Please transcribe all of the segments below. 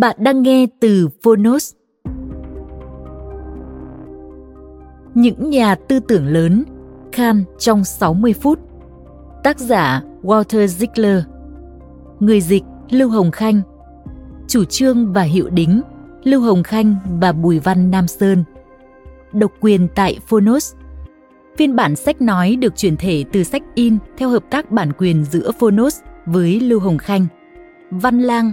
Bạn đang nghe từ Phonos. Những nhà tư tưởng lớn, Khan trong 60 phút. Tác giả Walter Ziegler. Người dịch Lưu Hồng Khanh. Chủ trương và hiệu đính Lưu Hồng Khanh và Bùi Văn Nam Sơn. Độc quyền tại Phonos. Phiên bản sách nói được chuyển thể từ sách in theo hợp tác bản quyền giữa Phonos với Lưu Hồng Khanh. Văn Lang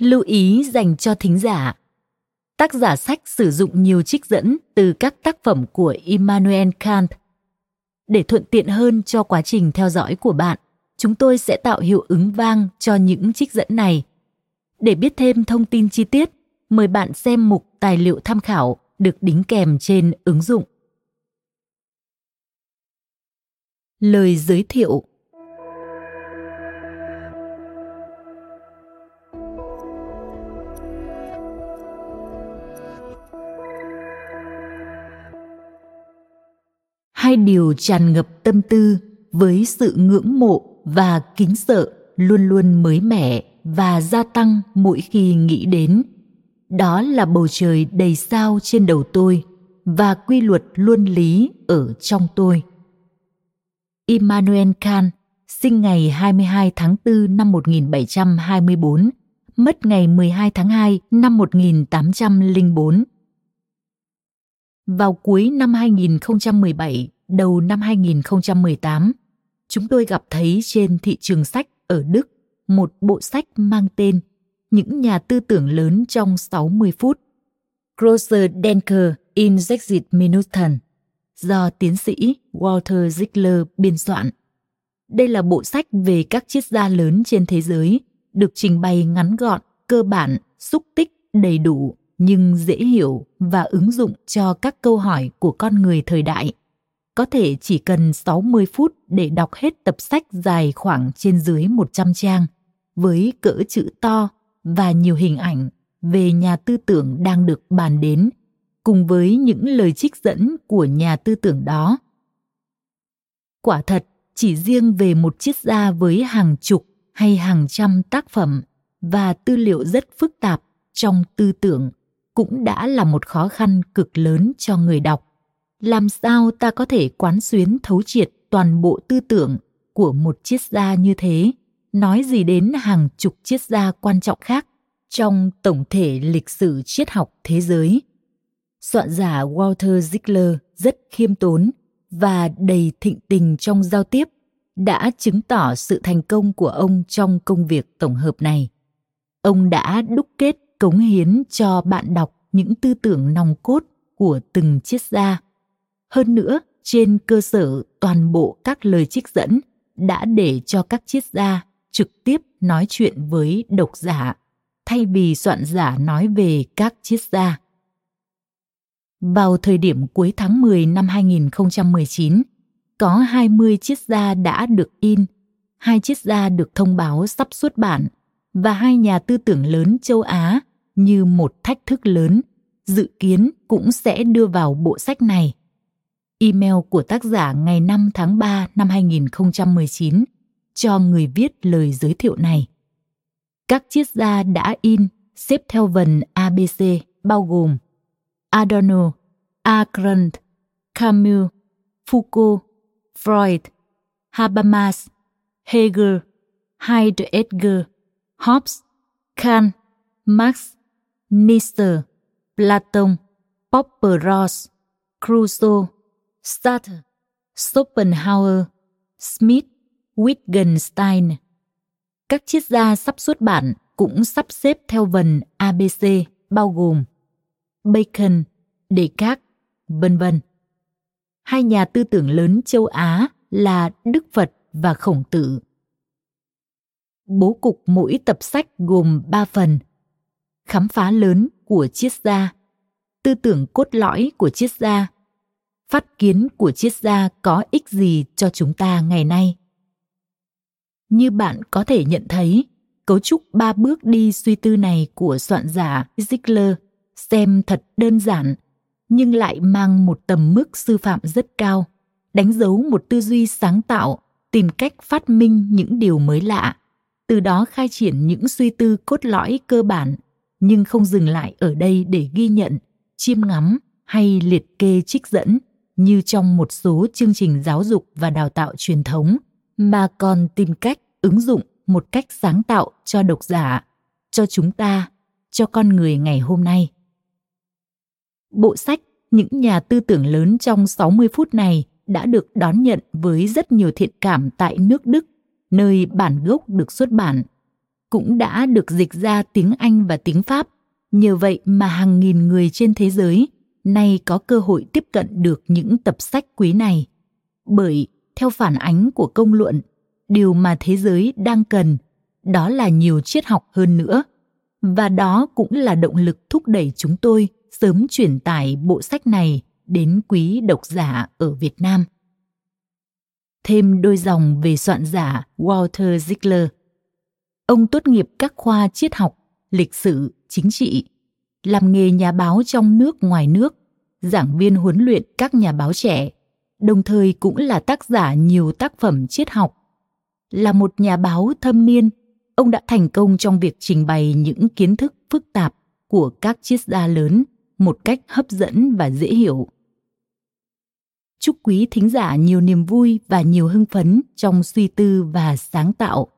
Lưu ý dành cho thính giả. Tác giả sách sử dụng nhiều trích dẫn từ các tác phẩm của Immanuel Kant. Để thuận tiện hơn cho quá trình theo dõi của bạn, chúng tôi sẽ tạo hiệu ứng vang cho những trích dẫn này. Để biết thêm thông tin chi tiết, mời bạn xem mục tài liệu tham khảo được đính kèm trên ứng dụng. Lời giới thiệu hai điều tràn ngập tâm tư với sự ngưỡng mộ và kính sợ luôn luôn mới mẻ và gia tăng mỗi khi nghĩ đến đó là bầu trời đầy sao trên đầu tôi và quy luật luân lý ở trong tôi. Immanuel Kant sinh ngày 22 tháng 4 năm 1724, mất ngày 12 tháng 2 năm 1804. Vào cuối năm 2017, đầu năm 2018, chúng tôi gặp thấy trên thị trường sách ở Đức một bộ sách mang tên Những nhà tư tưởng lớn trong 60 phút. Großer Denker in 60 Minuten do tiến sĩ Walter Ziegler biên soạn. Đây là bộ sách về các triết gia lớn trên thế giới, được trình bày ngắn gọn, cơ bản, xúc tích, đầy đủ nhưng dễ hiểu và ứng dụng cho các câu hỏi của con người thời đại có thể chỉ cần 60 phút để đọc hết tập sách dài khoảng trên dưới 100 trang, với cỡ chữ to và nhiều hình ảnh về nhà tư tưởng đang được bàn đến, cùng với những lời trích dẫn của nhà tư tưởng đó. Quả thật, chỉ riêng về một triết gia với hàng chục hay hàng trăm tác phẩm và tư liệu rất phức tạp trong tư tưởng cũng đã là một khó khăn cực lớn cho người đọc làm sao ta có thể quán xuyến thấu triệt toàn bộ tư tưởng của một triết gia như thế? Nói gì đến hàng chục triết gia quan trọng khác trong tổng thể lịch sử triết học thế giới? Soạn giả walter ziegler rất khiêm tốn và đầy thịnh tình trong giao tiếp, đã chứng tỏ sự thành công của ông trong công việc tổng hợp này. Ông đã đúc kết cống hiến cho bạn đọc những tư tưởng nòng cốt của từng triết gia hơn nữa, trên cơ sở toàn bộ các lời trích dẫn đã để cho các triết gia trực tiếp nói chuyện với độc giả thay vì soạn giả nói về các triết gia. Vào thời điểm cuối tháng 10 năm 2019, có 20 triết gia đã được in, hai triết gia được thông báo sắp xuất bản và hai nhà tư tưởng lớn châu Á như một thách thức lớn dự kiến cũng sẽ đưa vào bộ sách này. Email của tác giả ngày 5 tháng 3 năm 2019 cho người viết lời giới thiệu này. Các triết gia đã in xếp theo vần ABC bao gồm Adorno, Arendt, Camus, Foucault, Freud, Habermas, Hegel, Heidegger, Hobbes, Kant, Marx, Nietzsche, Platon, Popper Ross, Crusoe, Sartre, Schopenhauer, Smith, Wittgenstein. Các triết gia sắp xuất bản cũng sắp xếp theo vần ABC bao gồm Bacon, Descartes, vân vân. Hai nhà tư tưởng lớn châu Á là Đức Phật và Khổng Tử. Bố cục mỗi tập sách gồm ba phần. Khám phá lớn của triết gia, tư tưởng cốt lõi của triết gia, phát kiến của triết gia có ích gì cho chúng ta ngày nay. Như bạn có thể nhận thấy, cấu trúc ba bước đi suy tư này của soạn giả Ziegler xem thật đơn giản nhưng lại mang một tầm mức sư phạm rất cao đánh dấu một tư duy sáng tạo tìm cách phát minh những điều mới lạ từ đó khai triển những suy tư cốt lõi cơ bản nhưng không dừng lại ở đây để ghi nhận chiêm ngắm hay liệt kê trích dẫn như trong một số chương trình giáo dục và đào tạo truyền thống mà còn tìm cách ứng dụng một cách sáng tạo cho độc giả cho chúng ta cho con người ngày hôm nay bộ sách những nhà tư tưởng lớn trong 60 phút này đã được đón nhận với rất nhiều thiện cảm tại nước Đức, nơi bản gốc được xuất bản. Cũng đã được dịch ra tiếng Anh và tiếng Pháp. Nhờ vậy mà hàng nghìn người trên thế giới nay có cơ hội tiếp cận được những tập sách quý này. Bởi, theo phản ánh của công luận, điều mà thế giới đang cần đó là nhiều triết học hơn nữa. Và đó cũng là động lực thúc đẩy chúng tôi sớm truyền tải bộ sách này đến quý độc giả ở Việt Nam. Thêm đôi dòng về soạn giả Walter Ziegler. Ông tốt nghiệp các khoa triết học, lịch sử, chính trị, làm nghề nhà báo trong nước ngoài nước, giảng viên huấn luyện các nhà báo trẻ, đồng thời cũng là tác giả nhiều tác phẩm triết học. Là một nhà báo thâm niên, ông đã thành công trong việc trình bày những kiến thức phức tạp của các triết gia lớn một cách hấp dẫn và dễ hiểu. Chúc quý thính giả nhiều niềm vui và nhiều hưng phấn trong suy tư và sáng tạo.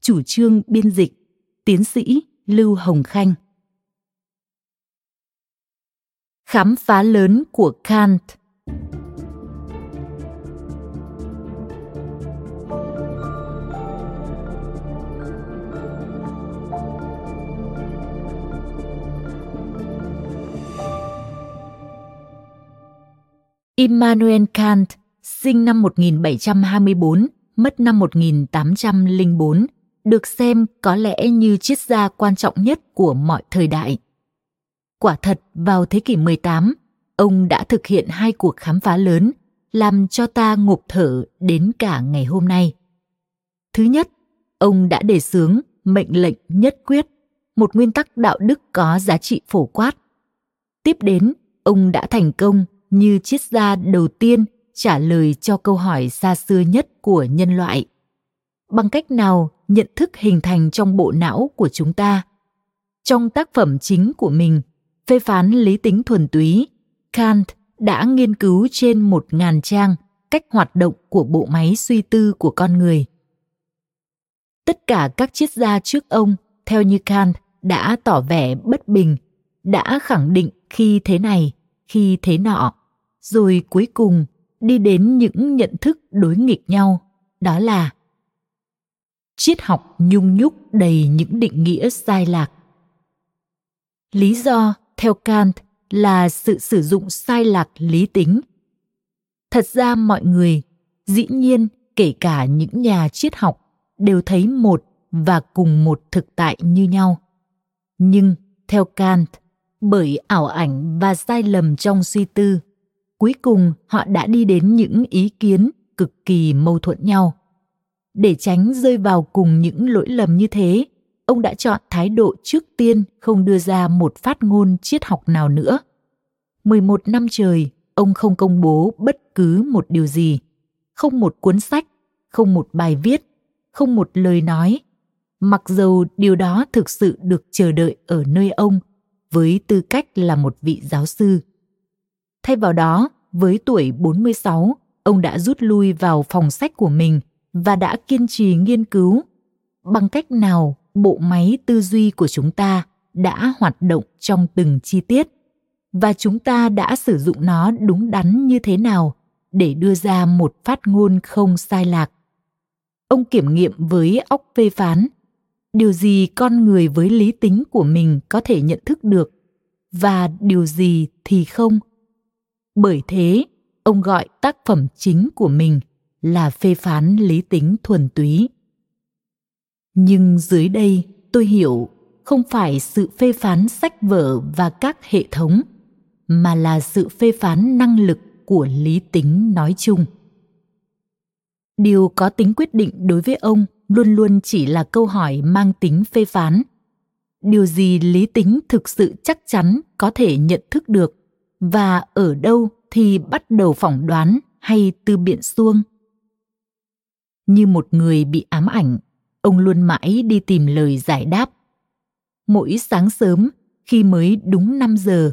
Chủ trương biên dịch Tiến sĩ Lưu Hồng Khanh Khám phá lớn của Kant Immanuel Kant, sinh năm 1724, mất năm 1804, được xem có lẽ như triết gia quan trọng nhất của mọi thời đại. Quả thật, vào thế kỷ 18, ông đã thực hiện hai cuộc khám phá lớn làm cho ta ngộp thở đến cả ngày hôm nay. Thứ nhất, ông đã đề xướng mệnh lệnh nhất quyết, một nguyên tắc đạo đức có giá trị phổ quát. Tiếp đến, ông đã thành công như triết gia đầu tiên trả lời cho câu hỏi xa xưa nhất của nhân loại bằng cách nào nhận thức hình thành trong bộ não của chúng ta trong tác phẩm chính của mình phê phán lý tính thuần túy, kant đã nghiên cứu trên một ngàn trang cách hoạt động của bộ máy suy tư của con người. Tất cả các triết gia trước ông, theo như kant, đã tỏ vẻ bất bình, đã khẳng định khi thế này, khi thế nọ, rồi cuối cùng đi đến những nhận thức đối nghịch nhau, đó là triết học nhung nhúc đầy những định nghĩa sai lạc. Lý do theo kant là sự sử dụng sai lạc lý tính. Thật ra mọi người, dĩ nhiên kể cả những nhà triết học, đều thấy một và cùng một thực tại như nhau. Nhưng theo kant, bởi ảo ảnh và sai lầm trong suy tư, cuối cùng họ đã đi đến những ý kiến cực kỳ mâu thuẫn nhau. Để tránh rơi vào cùng những lỗi lầm như thế ông đã chọn thái độ trước tiên không đưa ra một phát ngôn triết học nào nữa. 11 năm trời ông không công bố bất cứ một điều gì. Không một cuốn sách không một bài viết không một lời nói. Mặc dầu điều đó thực sự được chờ đợi ở nơi ông với tư cách là một vị giáo sư. Thay vào đó, với tuổi 46, ông đã rút lui vào phòng sách của mình và đã kiên trì nghiên cứu. Bằng cách nào bộ máy tư duy của chúng ta đã hoạt động trong từng chi tiết và chúng ta đã sử dụng nó đúng đắn như thế nào để đưa ra một phát ngôn không sai lạc. Ông kiểm nghiệm với óc phê phán, điều gì con người với lý tính của mình có thể nhận thức được và điều gì thì không bởi thế, ông gọi tác phẩm chính của mình là phê phán lý tính thuần túy nhưng dưới đây tôi hiểu không phải sự phê phán sách vở và các hệ thống, mà là sự phê phán năng lực của lý tính nói chung. Điều có tính quyết định đối với ông luôn luôn chỉ là câu hỏi mang tính phê phán. Điều gì lý tính thực sự chắc chắn có thể nhận thức được và ở đâu thì bắt đầu phỏng đoán hay tư biện xuông. Như một người bị ám ảnh ông luôn mãi đi tìm lời giải đáp mỗi sáng sớm khi mới đúng 5 giờ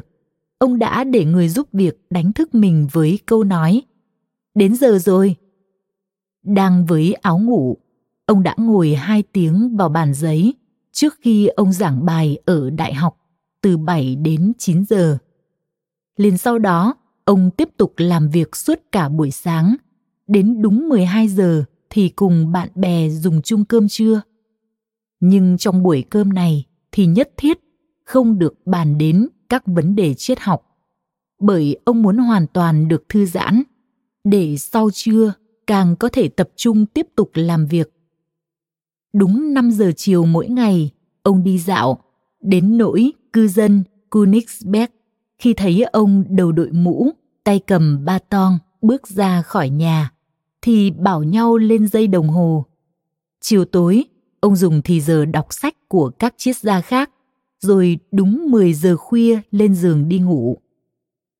ông đã để người giúp việc đánh thức mình với câu nói đến giờ rồi đang với áo ngủ ông đã ngồi hai tiếng vào bàn giấy trước khi ông giảng bài ở đại học từ 7 đến 9 giờ. Liền sau đó, ông tiếp tục làm việc suốt cả buổi sáng. Đến đúng 12 giờ thì cùng bạn bè dùng chung cơm trưa. Nhưng trong buổi cơm này thì nhất thiết không được bàn đến các vấn đề triết học. Bởi ông muốn hoàn toàn được thư giãn, để sau trưa càng có thể tập trung tiếp tục làm việc Đúng 5 giờ chiều mỗi ngày, ông đi dạo, đến nỗi cư dân Königsberg khi thấy ông đầu đội mũ, tay cầm ba tong bước ra khỏi nhà, thì bảo nhau lên dây đồng hồ. Chiều tối, ông dùng thì giờ đọc sách của các triết gia khác, rồi đúng 10 giờ khuya lên giường đi ngủ.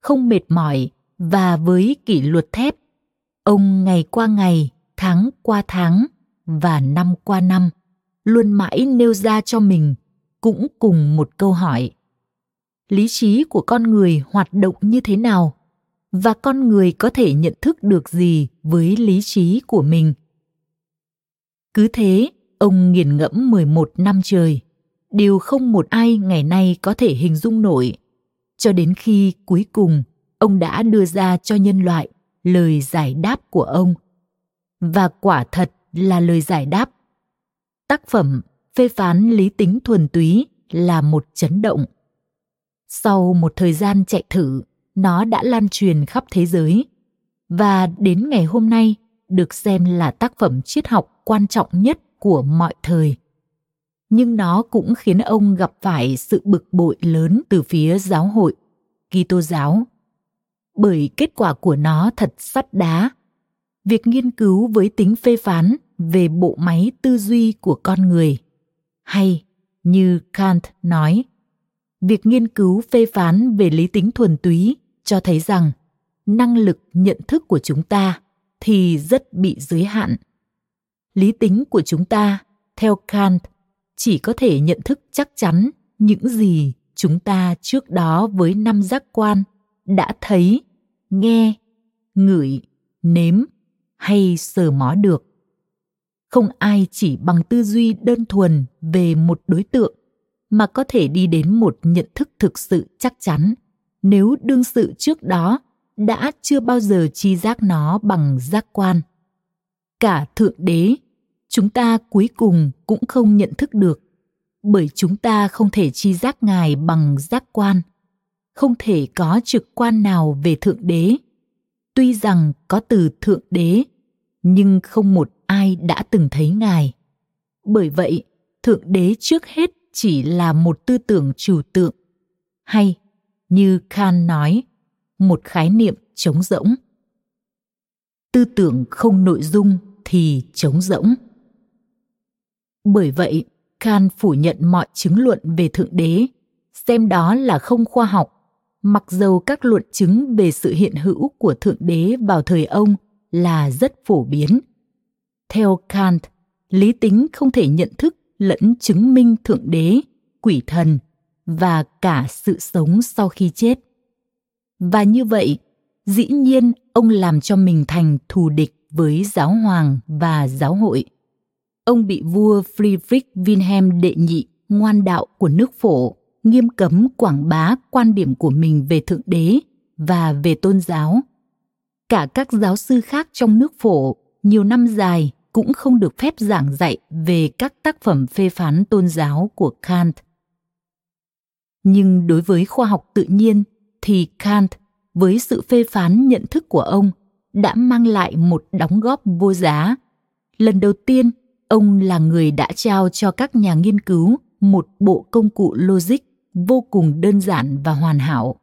Không mệt mỏi và với kỷ luật thép, ông ngày qua ngày, tháng qua tháng và năm qua năm luôn mãi nêu ra cho mình cũng cùng một câu hỏi lý trí của con người hoạt động như thế nào và con người có thể nhận thức được gì với lý trí của mình cứ thế ông nghiền ngẫm 11 năm trời điều không một ai ngày nay có thể hình dung nổi cho đến khi cuối cùng ông đã đưa ra cho nhân loại lời giải đáp của ông và quả thật là lời giải đáp. Tác phẩm phê phán lý tính thuần túy là một chấn động. Sau một thời gian chạy thử, nó đã lan truyền khắp thế giới và đến ngày hôm nay được xem là tác phẩm triết học quan trọng nhất của mọi thời. Nhưng nó cũng khiến ông gặp phải sự bực bội lớn từ phía giáo hội, Kitô giáo. Bởi kết quả của nó thật sắt đá. Việc nghiên cứu với tính phê phán về bộ máy tư duy của con người hay như kant nói việc nghiên cứu phê phán về lý tính thuần túy cho thấy rằng năng lực nhận thức của chúng ta thì rất bị giới hạn. Lý tính của chúng ta, theo kant, chỉ có thể nhận thức chắc chắn những gì chúng ta trước đó với năm giác quan đã thấy, nghe, ngửi, nếm hay sờ mó được. Không ai chỉ bằng tư duy đơn thuần về một đối tượng mà có thể đi đến một nhận thức thực sự chắc chắn nếu đương sự trước đó, đã chưa bao giờ chi giác nó bằng giác quan. Cả thượng đế, chúng ta cuối cùng cũng không nhận thức được, bởi chúng ta không thể chi giác ngài bằng giác quan, không thể có trực quan nào về thượng đế. Tuy rằng có từ thượng đế, nhưng không một ai đã từng thấy ngài. Bởi vậy, thượng đế trước hết chỉ là một tư tưởng trừu tượng, hay như Kant nói, một khái niệm trống rỗng. Tư tưởng không nội dung thì trống rỗng. Bởi vậy, Kant phủ nhận mọi chứng luận về Thượng Đế, xem đó là không khoa học, mặc dầu các luận chứng về sự hiện hữu của Thượng Đế vào thời ông là rất phổ biến. Theo Kant, lý tính không thể nhận thức lẫn chứng minh Thượng Đế, quỷ thần và cả sự sống sau khi chết. Và như vậy, dĩ nhiên ông làm cho mình thành thù địch với giáo hoàng và giáo hội ông bị vua Friedrich Wilhelm đệ nhị ngoan đạo của nước phổ nghiêm cấm quảng bá quan điểm của mình về thượng đế và về tôn giáo. Cả các giáo sư khác trong nước phổ nhiều năm dài cũng không được phép giảng dạy về các tác phẩm phê phán tôn giáo của Kant. Nhưng đối với khoa học tự nhiên thì Kant với sự phê phán nhận thức của ông đã mang lại một đóng góp vô giá. Lần đầu tiên, ông là người đã trao cho các nhà nghiên cứu một bộ công cụ logic vô cùng đơn giản và hoàn hảo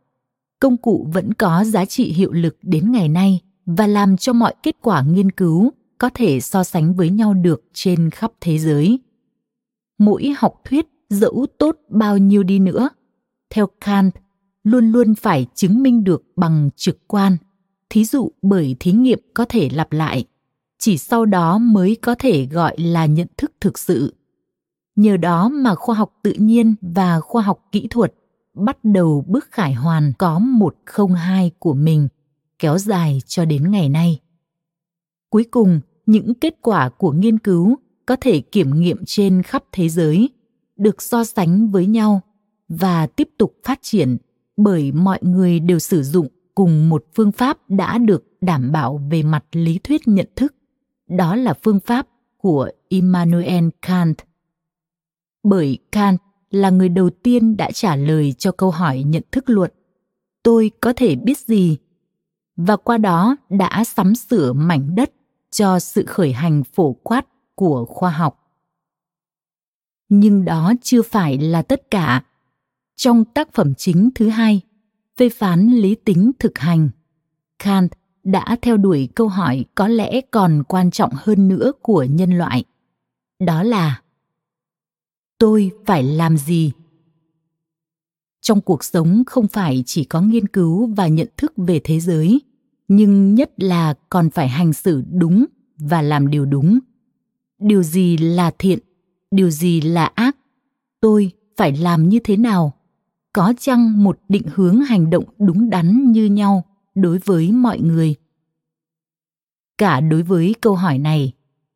công cụ vẫn có giá trị hiệu lực đến ngày nay và làm cho mọi kết quả nghiên cứu có thể so sánh với nhau được trên khắp thế giới mỗi học thuyết dẫu tốt bao nhiêu đi nữa theo kant, luôn luôn phải chứng minh được bằng trực quan. Thí dụ bởi thí nghiệm có thể lặp lại, chỉ sau đó mới có thể gọi là nhận thức thực sự. Nhờ đó mà khoa học tự nhiên và khoa học kỹ thuật bắt đầu bước khải hoàn có một không hai của mình, kéo dài cho đến ngày nay. Cuối cùng, những kết quả của nghiên cứu có thể kiểm nghiệm trên khắp thế giới được so sánh với nhau và tiếp tục phát triển bởi mọi người đều sử dụng cùng một phương pháp đã được đảm bảo về mặt lý thuyết nhận thức. Đó là phương pháp của Immanuel Kant. Bởi Kant là người đầu tiên đã trả lời cho câu hỏi nhận thức luận, tôi có thể biết gì? Và qua đó đã sắm sửa mảnh đất cho sự khởi hành phổ quát của khoa học. Nhưng đó chưa phải là tất cả trong tác phẩm chính thứ hai, phê phán lý tính thực hành. Kant đã theo đuổi câu hỏi có lẽ còn quan trọng hơn nữa của nhân loại. Đó là, tôi phải làm gì? Trong cuộc sống không phải chỉ có nghiên cứu và nhận thức về thế giới, nhưng nhất là còn phải hành xử đúng và làm điều đúng. Điều gì là thiện, điều gì là ác? Tôi phải làm như thế nào? Có chăng một định hướng hành động đúng đắn như nhau đối với mọi người cả đối với câu hỏi này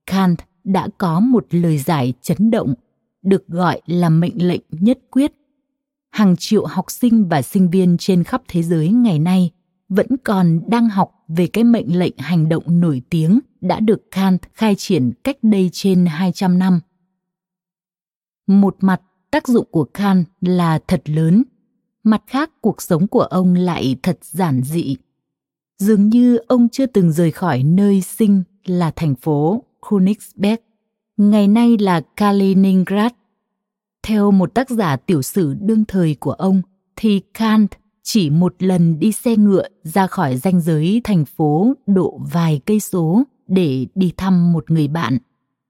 kant đã có một lời giải chấn động được gọi là mệnh lệnh nhất quyết hàng triệu học sinh và sinh viên trên khắp thế giới ngày nay vẫn còn đang học về cái mệnh lệnh hành động nổi tiếng đã được Kant khai triển cách đây trên 200 năm. Một mặt, tác dụng của Kant là thật lớn, mặt khác cuộc sống của ông lại thật giản dị dường như ông chưa từng rời khỏi nơi sinh là thành phố Königsberg, ngày nay là Kaliningrad. Theo một tác giả tiểu sử đương thời của ông, thì Kant chỉ một lần đi xe ngựa ra khỏi ranh giới thành phố độ vài cây số để đi thăm một người bạn.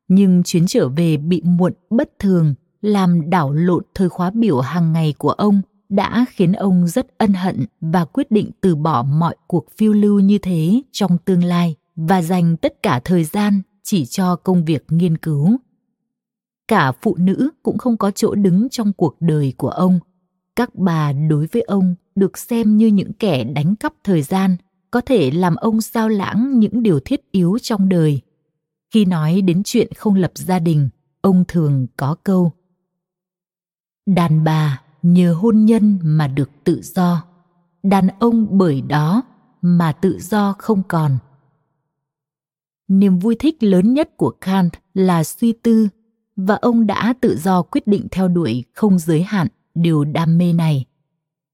Nhưng chuyến trở về bị muộn bất thường, làm đảo lộn thời khóa biểu hàng ngày của ông – đã khiến ông rất ân hận và quyết định từ bỏ mọi cuộc phiêu lưu như thế trong tương lai và dành tất cả thời gian chỉ cho công việc nghiên cứu. Cả phụ nữ cũng không có chỗ đứng trong cuộc đời của ông. Các bà đối với ông được xem như những kẻ đánh cắp thời gian, có thể làm ông sao lãng những điều thiết yếu trong đời. Khi nói đến chuyện không lập gia đình, ông thường có câu đàn bà nhờ hôn nhân mà được tự do. Đàn ông bởi đó mà tự do không còn. Niềm vui thích lớn nhất của kant là suy tư, và ông đã tự do quyết định theo đuổi không giới hạn điều đam mê này.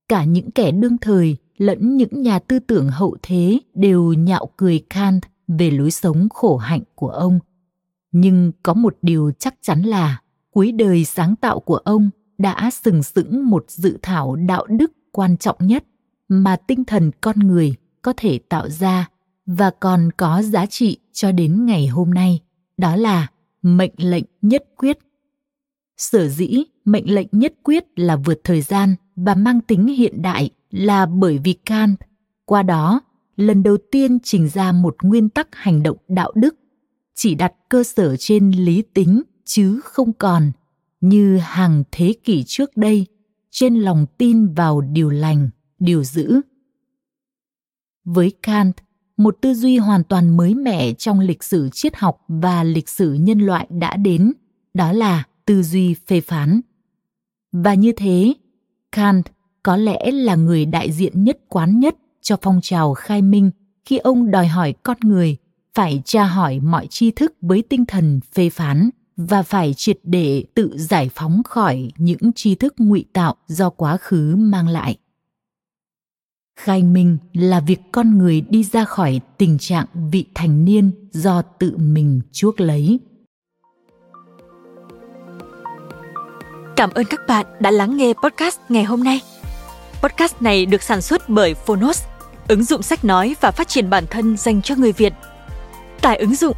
Cả những kẻ đương thời lẫn những nhà tư tưởng hậu thế đều nhạo cười kant về lối sống khổ hạnh của ông. Nhưng có một điều chắc chắn là cuối đời sáng tạo của ông đã sừng sững một dự thảo đạo đức quan trọng nhất mà tinh thần con người có thể tạo ra và còn có giá trị cho đến ngày hôm nay, đó là mệnh lệnh nhất quyết. Sở dĩ mệnh lệnh nhất quyết là vượt thời gian và mang tính hiện đại là bởi vì kant qua đó, lần đầu tiên trình ra một nguyên tắc hành động đạo đức, chỉ đặt cơ sở trên lý tính chứ không còn như hàng thế kỷ trước đây, trên lòng tin vào điều lành, điều dữ. Với kant, một tư duy hoàn toàn mới mẻ trong lịch sử triết học và lịch sử nhân loại đã đến, đó là tư duy phê phán. Và như thế, kant có lẽ là người đại diện nhất quán nhất cho phong trào khai minh khi ông đòi hỏi con người phải tra hỏi mọi tri thức với tinh thần phê phán và phải triệt để tự giải phóng khỏi những tri thức ngụy tạo do quá khứ mang lại. Khai minh là việc con người đi ra khỏi tình trạng vị thành niên do tự mình chuốc lấy. Cảm ơn các bạn đã lắng nghe podcast ngày hôm nay. Podcast này được sản xuất bởi phonos, ứng dụng sách nói và phát triển bản thân dành cho người việt. Tải ứng dụng